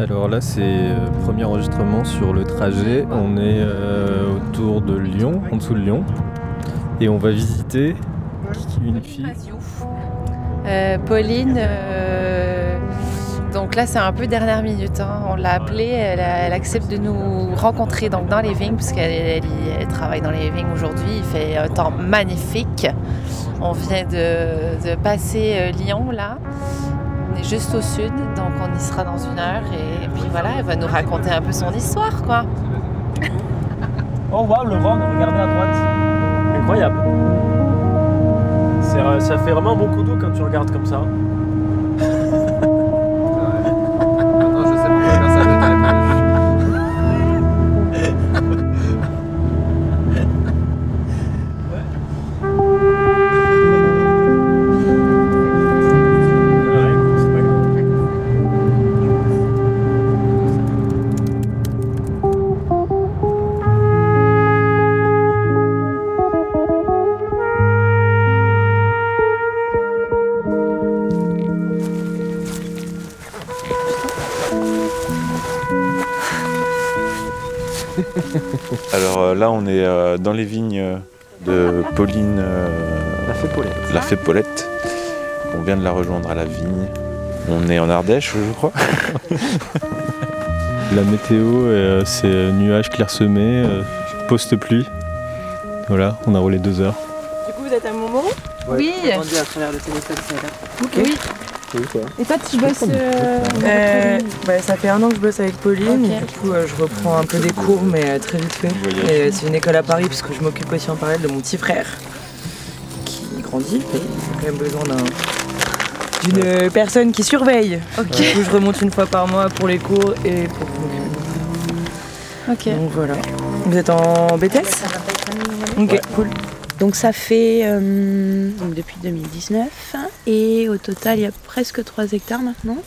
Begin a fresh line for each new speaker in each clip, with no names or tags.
Alors là, c'est euh, premier enregistrement sur le trajet. On est euh, autour de Lyon, en dessous de Lyon. Et on va visiter une fille.
Euh, Pauline, donc là c'est un peu dernière minute. hein. On l'a appelée, elle, accepte de nous rencontrer donc, dans les vignes, puisqu'elle travaille dans les vignes aujourd'hui. Il fait un temps magnifique. On vient de, passer euh, Lyon là. On est juste au sud, donc on y sera dans une heure. Et, puis voilà, elle va nous raconter un peu son histoire quoi.
Oh waouh, le Rhône, regardez à droite. Incroyable. Euh, ça fait vraiment beaucoup d'eau quand tu regardes comme ça.
est euh, dans les vignes de Pauline euh,
La fait Paulette.
La Paulette. On vient de la rejoindre à la vigne. On est en Ardèche, je crois.
La météo, euh, c'est euh, nuages clairsemés, euh, post-pluie. Voilà, on a roulé deux heures.
Du coup, vous êtes à Montmoreau?
Oui.
À travers le téléphone, c'est là. Et toi, tu bosses euh, bah, Ça fait un an que je bosse avec Pauline. Et Du coup, euh, je reprends un peu des cours, mais euh, très vite fait. Et euh, c'est une école à Paris, parce que je m'occupe aussi en parallèle de mon petit frère qui grandit. Et il a quand même besoin d'un d'une euh, personne qui surveille.
Ok.
Du coup, je remonte une fois par mois pour les cours et pour.
Ok.
Donc voilà. Vous êtes en BTS Ok, cool.
Donc ça fait euh, donc depuis 2019 et au total il y a presque 3 hectares maintenant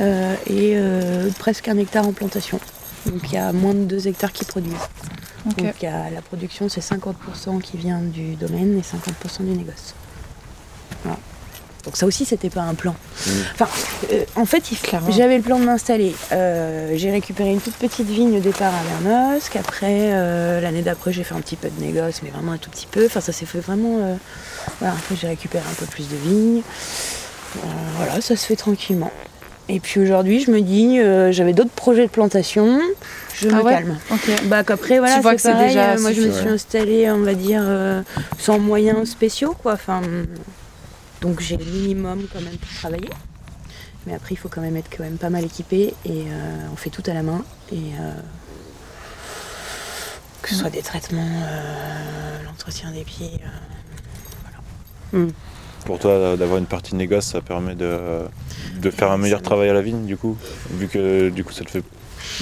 euh, et euh, presque un hectare en plantation. Donc il y a moins de 2 hectares qui produisent. Donc y a, la production c'est 50% qui vient du domaine et 50% du négoce. Voilà. Donc ça aussi c'était pas un plan. Enfin euh, en fait j'avais le plan de m'installer. Euh, j'ai récupéré une toute petite vigne au départ à Vernosque. Après euh, l'année d'après j'ai fait un petit peu de négoce mais vraiment un tout petit peu. Enfin ça s'est fait vraiment. euh, voilà après j'ai récupéré un peu plus de vignes. Euh, voilà ça se fait tranquillement. Et puis aujourd'hui je me dis euh, j'avais d'autres projets de plantation. Je
Ah
me
ouais
calme.
Ok.
Bah qu'après voilà
Tu vois que c'est
pareil,
déjà
euh, moi je me suis installée on va dire euh, sans moyens spéciaux quoi. Enfin donc j'ai le minimum quand même pour travailler. Mais après il faut quand même être quand même pas mal équipé et euh, on fait tout à la main et euh, que ce soit des traitements, euh, l'entretien des pieds. euh,
Pour toi, d'avoir une partie négoce, ça permet de, de faire un meilleur travail à la vigne, du coup Vu que du coup, ça te fait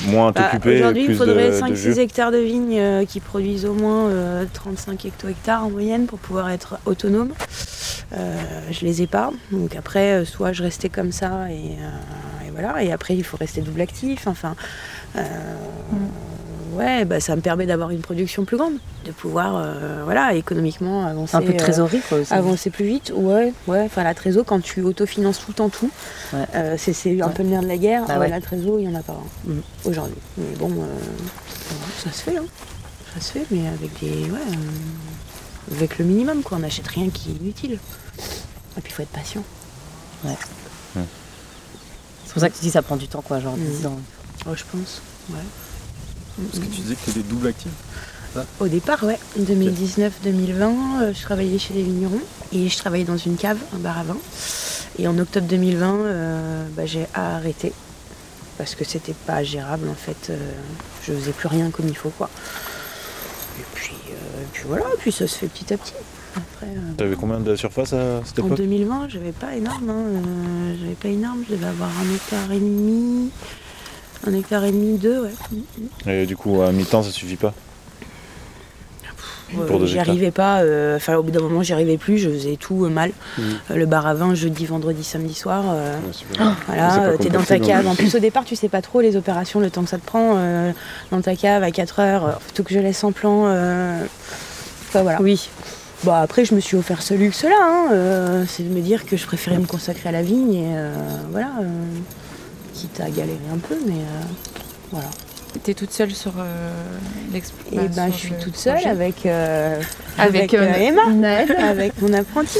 moins
Bah,
t'occuper,
Aujourd'hui, il faudrait
de, de
5-6
jus.
hectares de vignes euh, qui produisent au moins euh, 35 hecto-hectares en moyenne pour pouvoir être autonome. Euh, je les ai pas. Donc après, euh, soit je restais comme ça et, euh, et voilà. Et après, il faut rester double actif. Enfin, euh, ouais, bah, ça me permet d'avoir une production plus grande, de pouvoir, voilà, économiquement avancer.
Un peu de trésorerie, quoi, aussi.
avancer plus vite, ouais, ouais. Enfin, la trésor, quand tu autofinances tout le temps tout,
Ouais.
c'est un
Ouais.
peu le nerf de la guerre.
Bah ouais.
La trésor, il n'y en a pas hein,
Mhm.
aujourd'hui. Mais bon, ça se fait, hein. Ça se fait, mais avec des, ouais, euh, avec le minimum, quoi. On n'achète rien qui est inutile. Et puis, il faut être patient.
C'est pour ça que tu dis que ça prend du temps, quoi, genre
Mhm.
10 ans.
Oh, je pense, ouais.
Parce que tu disais que tu étais double actif.
Au départ, ouais, 2019-2020, euh, je travaillais chez les vignerons et je travaillais dans une cave, un bar à vin. Et en octobre 2020, euh, bah, j'ai arrêté parce que c'était pas gérable en fait. euh, je faisais plus rien comme il faut quoi. Et puis, euh, et puis voilà, puis ça se fait petit à petit. Après, euh,
T'avais combien de surface à cette
en
époque
2020, j'avais pas énorme. hein, euh, j'avais pas énorme, je devais avoir un hectare et demi, un hectare et demi, deux, ouais.
Et du coup, à mi-temps, ça suffit pas Pour
j'y arrivais pas, euh, enfin au bout d'un moment j'y arrivais plus, je faisais tout euh, mal.
Mhm.
Euh, le bar à vin jeudi, vendredi, samedi soir, euh,
Ouais, c'est
voilà, euh, t'es dans ta cave. En plus au départ tu sais pas trop les opérations, le temps que ça te prend euh, dans ta cave à 4 heures, faut que je laisse en plan. euh, Enfin, voilà.
Oui.
Bon, après, je me suis offert ce luxe-là. hein, euh, c'est de me dire que je préférais me consacrer à la vigne et euh, voilà. euh, quitte à galérer un peu, mais euh, voilà.
T'es toute seule sur euh, l'exp-
Et
bah,
ben, je suis toute seule avec, euh,
Avec,
euh,
euh,
Emma, avec mon apprenti.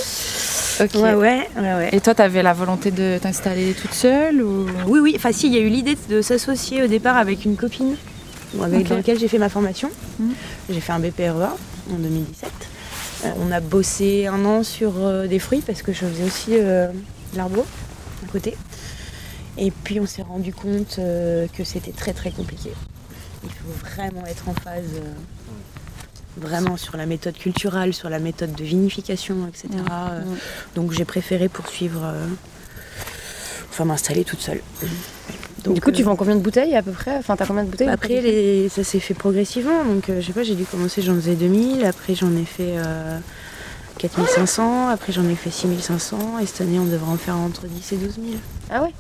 Ouais, ouais, ouais, ouais.
Et toi, t'avais la volonté de t'installer toute seule ou?
Oui, oui, enfin si, il y a eu l'idée de s'associer au départ avec une copine avec, dans laquelle j'ai fait ma formation.
Mhm.
J'ai fait un BPREA en 2017. Euh, on a bossé un an sur des fruits parce que je faisais aussi de l'arbre à côté. Et puis on s'est rendu compte euh, que c'était très très compliqué. Il faut vraiment être en phase euh, vraiment sur la méthode culturelle, sur la méthode de vinification, etc. Euh,
Ouais.
Donc j'ai préféré poursuivre, enfin m'installer toute seule. Donc,
Du coup, tu vends combien de bouteilles à peu près? Enfin, t'as combien de bouteilles
Après, les- ça s'est fait progressivement. Donc, euh, je sais pas, j'ai dû commencer, j'en faisais 2000. Après, j'en ai fait euh, 4500. Après, j'en ai fait 6500. Et cette année, on devrait en faire entre 10 et 12 000.
Ah ouais?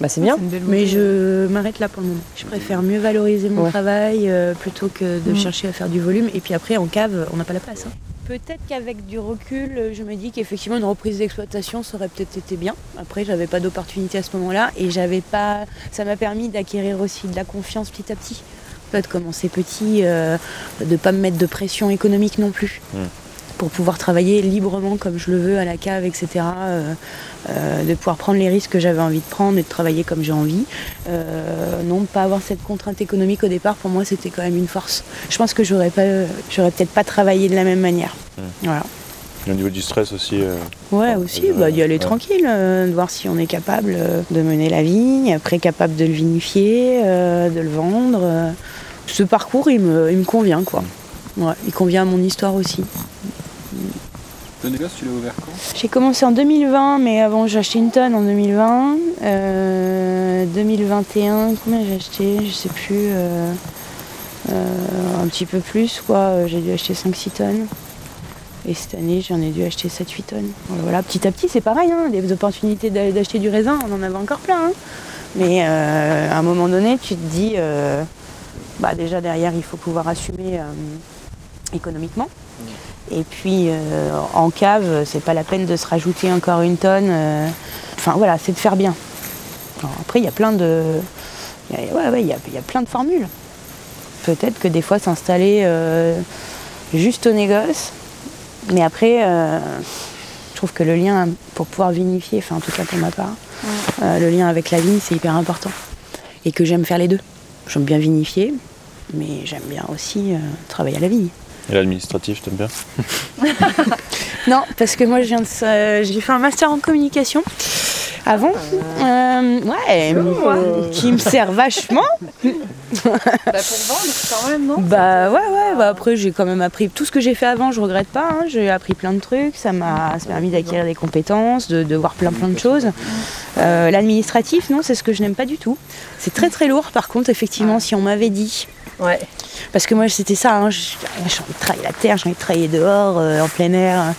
Bah, c'est bien.
Mais je m'arrête là pour le moment. Je préfère mieux valoriser mon
Ouais.
travail euh, plutôt que de
Mhm.
chercher à faire du volume. Et puis après, en cave, on n'a pas la place. hein. Peut-être qu'avec du recul, je me dis qu'effectivement, une reprise d'exploitation, ça aurait peut-être été bien. Après, j'avais pas d'opportunité à ce moment-là. Et j'avais pas. Ça m'a permis d'acquérir aussi de la confiance petit à petit. En fait, commencer petit, euh, de pas me mettre de pression économique non plus.
Mhm.
Pour pouvoir travailler librement comme je le veux à la cave, etc. euh, euh, de pouvoir prendre les risques que j'avais envie de prendre et de travailler comme j'ai envie. Euh, non, pas avoir cette contrainte économique au départ, pour moi, c'était quand même une force. Je pense que j'aurais pas, j'aurais peut-être pas travaillé de la même manière.
Mm.
Voilà.
Et au niveau du stress aussi. euh,
Ouais, aussi, bah, d'y aller
ouais.
tranquille, euh, de voir si on est capable euh, de mener la vigne, après capable de le vinifier, de le vendre. Ce parcours, il me, il me convient, quoi. Ouais, il convient à mon histoire aussi.
Le négoce, tu l'as ouvert quand
J'ai commencé en 2020, mais avant j'ai acheté une tonne en 2020. Euh, 2021, combien j'ai acheté Je sais plus. euh, euh, un petit peu plus, quoi. Euh, J'ai dû acheter 5-6 tonnes. Et cette année, j'en ai dû acheter 7-8 tonnes. Voilà, voilà, petit à petit, c'est pareil. Hein, les opportunités d'a- d'acheter du raisin, on en avait encore plein. hein. Mais euh, à un moment donné, tu te dis, euh, bah déjà derrière, il faut pouvoir assumer euh, économiquement. Et puis euh, en cave, c'est pas la peine de se rajouter encore une tonne. euh. Enfin voilà, c'est de faire bien. Alors, après, il y a plein de, il y a- ouais, ouais, il y a, il y a plein de formules. Peut-être que des fois s'installer euh, juste au négoce, mais après, euh, je trouve que le lien pour pouvoir vinifier, enfin en tout cas pour ma part, euh, le lien avec la vigne, c'est hyper important. Et que j'aime faire les deux. J'aime bien vinifier, mais j'aime bien aussi travailler à la vigne.
Et l'administratif, t'aimes bien
Non, parce que moi, je viens de ça- j'ai fait un master en communication avant. Euh, ouais, mais- qui me sert vachement.
Bah, pour vendre quand même, non?
Bah ouais, ouais. Bah après, j'ai quand même appris tout ce que j'ai fait avant. Je regrette pas. hein. J'ai appris plein de trucs. Ça m'a ça m'a permis d'acquérir des compétences, de, de voir plein plein de choses. Euh, L'administratif, non, c'est ce que je n'aime pas du tout. C'est très très lourd. Par contre, effectivement, si on m'avait dit
Ouais.
Parce que moi, c'était ça. hein, J'ai envie de travailler la terre, j'ai envie de travailler dehors, euh, en plein air.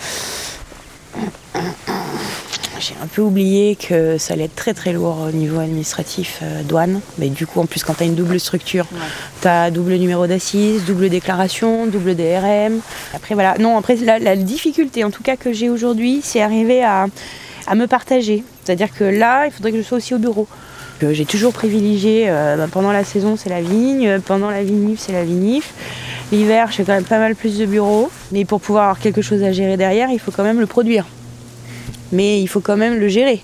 J'ai un peu oublié que ça allait être très très lourd au niveau administratif, euh, douane. Mais du coup, en plus, quand tu as une double structure, tu as double numéro d'assises, double déclaration, double DRM. Après, voilà. Non, après, la, la difficulté, en tout cas, que j'ai aujourd'hui, c'est arriver à, à me partager. C'est-à-dire que là, il faudrait que je sois aussi au bureau. J'ai toujours privilégié, euh, bah, pendant la saison c'est la vigne, pendant la vinif c'est la vinif. L'hiver je fais quand même pas mal plus de bureaux, mais pour pouvoir avoir quelque chose à gérer derrière, il faut quand même le produire. Mais il faut quand même le gérer.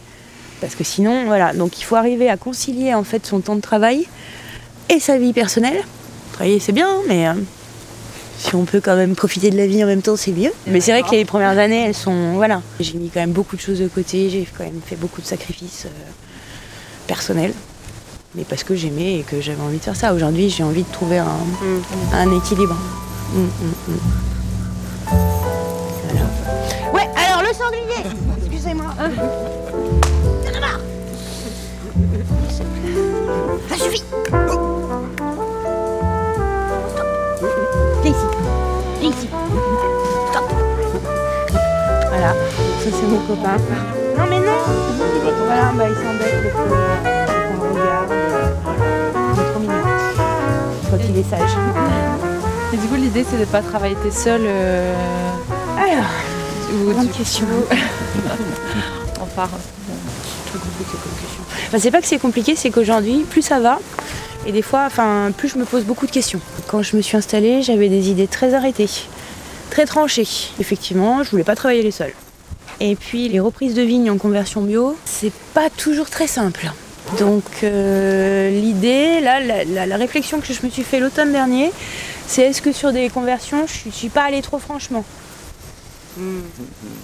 Parce que sinon, voilà, donc il faut arriver à concilier en fait son temps de travail et sa vie personnelle. Travailler c'est bien, mais euh, si on peut quand même profiter de la vie en même temps, c'est mieux. Mais c'est vrai que les premières années, elles sont. Voilà. J'ai mis quand même beaucoup de choses de côté, j'ai quand même fait beaucoup de sacrifices euh, personnels. Mais parce que j'aimais et que j'avais envie de faire ça. Aujourd'hui, j'ai envie de trouver un, un équilibre. Mm, mm, mm. Ouais, alors le sanglier Excusez-moi. Ça suffit Stop Viens ici Viens ici Stop Voilà, ça c'est mon copain. Non mais non Voilà, bah il s'embête euh, le regarde. Il est trop mignon. Je crois qu'il est sage.
Et du coup, l'idée, c'est de ne pas travailler t'es seul. euh,
Alors,
ou
grande
du
question.
On part.
Enfin, c'est pas que c'est compliqué, c'est qu'aujourd'hui, plus ça va, et des fois, enfin, plus je me pose beaucoup de questions. Quand je me suis installée, j'avais des idées très arrêtées, très tranchées. Effectivement, je voulais pas travailler les sols. Et puis, les reprises de vignes en conversion bio, c'est pas toujours très simple. Donc, euh, l'idée, là, la, la- la réflexion que je me suis fait l'automne dernier, c'est est-ce que sur des conversions, je suis- suis pas allée trop franchement?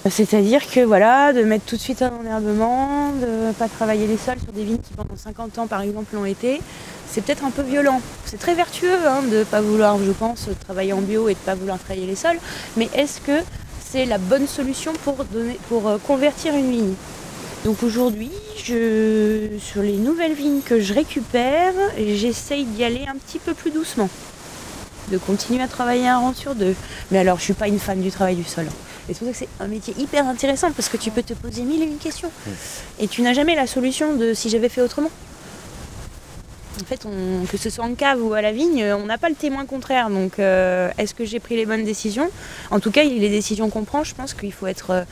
C'est-à-dire que voilà, de mettre tout de suite un enherbement, de ne pas travailler les sols sur des vignes qui pendant 50 ans par exemple l'ont été, c'est peut-être un peu violent. C'est très vertueux hein, de ne pas vouloir, je pense, travailler en bio et de ne pas vouloir travailler les sols, mais est-ce que c'est la bonne solution pour, donner, pour euh, convertir une vigne donc aujourd'hui, je, sur les nouvelles vignes que je récupère, j'essaye d'y aller un petit peu plus doucement. De continuer à travailler un rang sur deux. Mais alors, je suis pas une fan du travail du sol. Et c'est pour ça que c'est un métier hyper intéressant parce que tu peux te poser mille et une questions. Et tu n'as jamais la solution de si j'avais fait autrement. En fait, que ce soit en cave ou à la vigne, on n'a pas le témoin contraire. Donc, euh, est-ce que j'ai pris les bonnes décisions? En tout cas, les décisions qu'on prend, je pense qu'il faut être euh,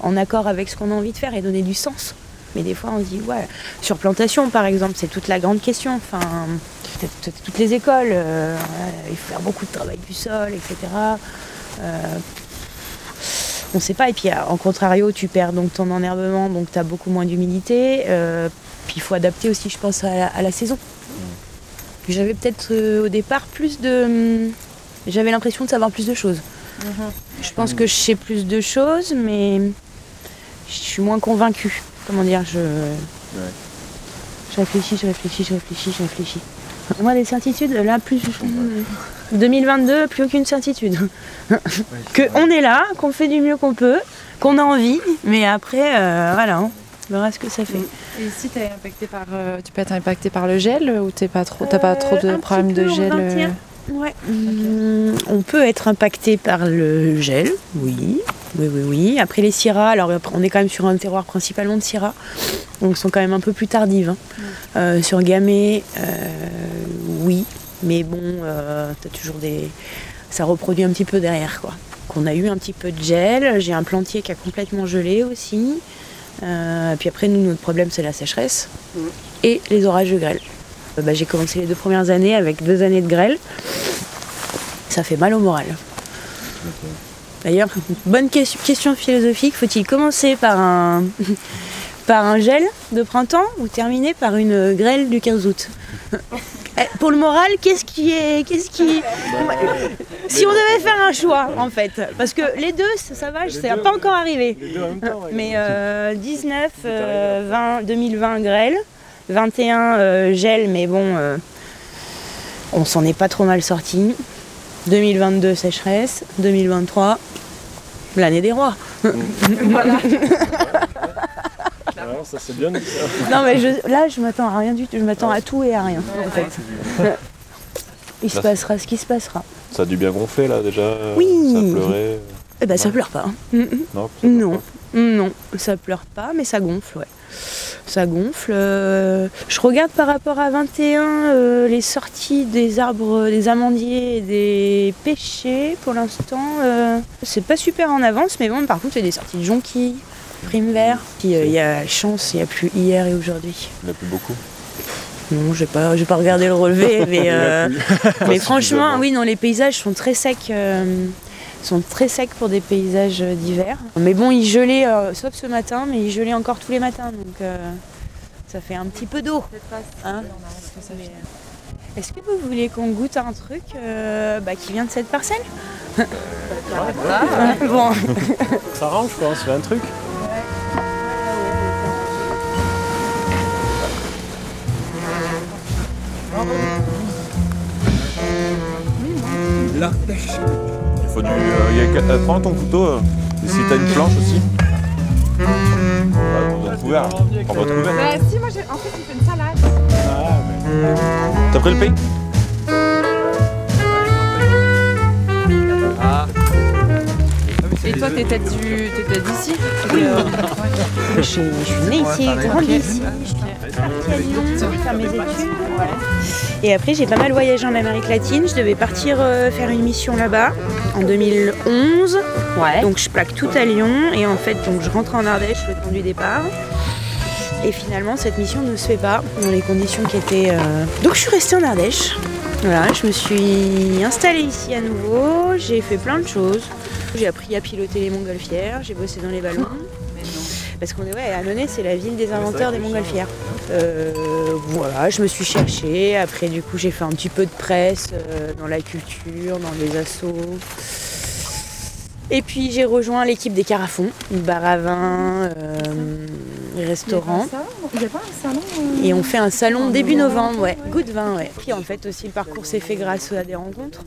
en accord avec ce qu'on a envie de faire et donner du sens. Mais des fois, on se dit, ouais, sur plantation, par exemple, c'est toute la grande question. Enfin, toutes les écoles, euh, il faut faire beaucoup de travail du sol, etc. On sait pas. Et puis, en contrario, tu perds donc ton enherbement, donc tu as beaucoup moins d'humidité. Puis, il faut adapter aussi, je pense, à la saison. J'avais peut-être euh, au départ plus de. hum, J'avais l'impression de savoir plus de choses. Je pense que je sais plus de choses, mais je suis moins convaincue. Comment dire je... je réfléchis, je réfléchis, je réfléchis, je réfléchis. Moi, des certitudes, là, plus. 2022, plus aucune certitude. que on est là, qu'on fait du mieux qu'on peut, qu'on a envie, mais après, euh, voilà, on verra ce que ça fait.
Et si t'es impacté par, euh, tu peux être impacté par le gel ou t'es pas trop, t'as pas trop
Euh,
de
un
problèmes de gel euh,
21. Ouais. Hum, on peut être impacté par le gel, oui. Oui, oui, oui. Après les syrahs, alors on est quand même sur un terroir principalement de syrah, donc elles sont quand même un peu plus tardives. hein. Euh, sur gamay, euh, oui, mais bon, euh, t'as toujours des. Ça reproduit un petit peu derrière, quoi. On a eu un petit peu de gel, j'ai un plantier qui a complètement gelé aussi. Euh, puis après, nous, notre problème, c'est la sécheresse et les orages de grêle. Euh, bah, j'ai commencé les deux premières années avec deux années de grêle. Ça fait mal au moral. D'ailleurs, bonne question, question philosophique, faut-il commencer par un, par un gel de printemps ou terminer par une grêle du 15 août? Pour le moral, qu'est-ce qui est. Qu'est-ce qui... Si on devait faire un choix, en fait, parce que les deux, ça, va, ça n'a pas encore arrivé. Mais euh, 19, euh, 20, 2020 grêle, 21 euh, gel, mais bon, euh, on s'en est pas trop mal sorti. 2022 sécheresse, 2023 l'année des rois.
Alors, ça c'est bien dit ça.
Non mais je- là je m'attends à rien du tout, je m'attends à tout et à rien en fait. Il se
Là,
passera ce qui se passera.
Ça a dû bien gonfler là déjà.
Oui.
Ça pleurait.
Eh ben ça pleure pas. hein. Mm, mm.
Non. ça
Non,
pleure
non, ça pleure pas, mais ça gonfle, ouais. Ça gonfle. euh, Je regarde par rapport à 21 euh, les sorties des arbres, des amandiers et des pêchers. Pour l'instant, euh, c'est pas super en avance, mais bon, par contre, il y a des sorties de jonquilles, prime vert. Puis euh, il y a chance, il n'y a plus hier et aujourd'hui.
Il n'y en a plus beaucoup.
Non, j'ai pas, j'ai pas regardé le relevé, mais, euh, mais franchement, oui, non, les paysages sont très secs. euh, sont très secs pour des paysages d'hiver. Mais bon, il gelait, euh, sauf ce matin, mais il gelait encore tous les matins, donc euh, ça fait un petit peu d'eau. hein. Est-ce que vous voulez qu'on goûte un truc euh, bah, qui vient de cette parcelle? Bon,
Ça range quoi, on se fait un truc.
Il faut du. euh, il y a euh, prends ton couteau. euh, et si t'as une planche aussi. Ah, dans couvert. Prends votre couvert.
Bah si, moi j'ai... En fait, il fait une salade.
Ah, mais...
T'as pris le pays?
Ah.
Et toi, t'étais du- t'étais d'ici?
Je suis, je suis née ici, grandie ici. Je suis partie à Lyon faire mes études. Et après, j'ai pas mal voyagé en Amérique latine. Je devais partir euh, faire une mission là-bas en 2011. Donc je plaque tout à Lyon et en fait, donc je rentre en Ardèche le temps du départ. Et finalement, cette mission ne se fait pas dans les conditions qui étaient. euh, Donc je suis restée en Ardèche. Voilà, je me suis installée ici à nouveau. J'ai fait plein de choses. J'ai appris à piloter les montgolfières. J'ai bossé dans les ballons. Parce qu'on est, ouais, Annonay, c'est la ville des inventeurs des montgolfières. Euh, voilà, je me suis cherchée. Après, du coup, j'ai fait un petit peu de presse euh, dans la culture, dans les assos. Et puis, j'ai rejoint l'équipe des Carafons, bar à euh, restaurant.
Il n'y a pas un salon
Et on fait un salon début novembre, ouais. Goût de vin, ouais. Puis en fait aussi le parcours s'est fait grâce à des rencontres,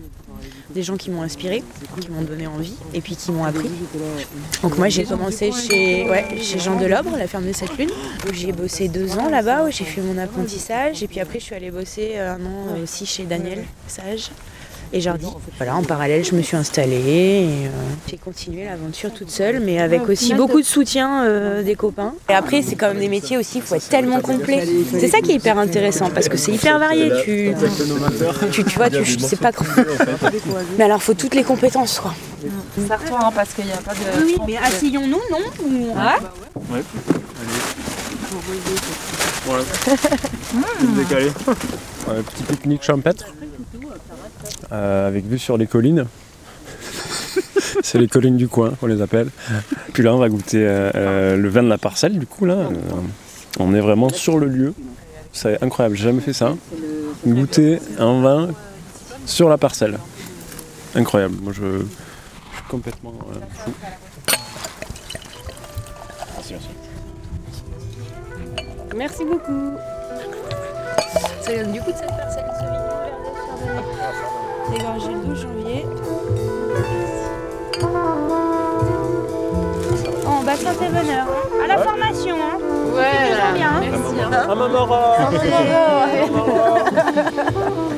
des gens qui m'ont inspiré, qui m'ont donné envie et puis qui m'ont appris. Donc moi j'ai commencé chez, ouais, chez Jean Delobre, la ferme de cette lune, où j'ai bossé deux ans là-bas, où j'ai fait mon apprentissage et puis après je suis allée bosser euh, un an aussi chez Daniel Sage. Et Jardy. Voilà, en parallèle, je me suis installée et euh, j'ai continué l'aventure toute seule, mais avec aussi beaucoup de soutien euh, des copains. Et après, c'est quand même des métiers aussi, il faut être tellement complet. C'est ça qui est hyper intéressant parce que c'est hyper varié. Tu, tu, tu vois, tu sais pas quoi. Mais alors, il faut toutes les compétences, quoi.
Serre-toi, hein, parce qu'il n'y a pas de.
Oui, mais asseyons-nous, non Ou-
Ouais. Voilà. Décalé. Un petit pique-nique champêtre. Euh, avec vue sur les collines. C'est les collines du coin, on les appelle. Puis là, on va goûter euh, euh, le vin de la parcelle, du coup, là. Euh, on est vraiment sur le lieu. C'est incroyable, j'ai jamais fait ça. Goûter un vin sur la parcelle. Incroyable. Moi, je, je suis complètement euh, fou. Merci, merci.
Merci beaucoup. Ça vient du coup de cette parcelle, Ardèche Dégorgé le 12 janvier. Oh, bah santé bonheur. À la formation, hein.
Ouais,
Toujours bien. hein.
merci. hein.
À
Bravo.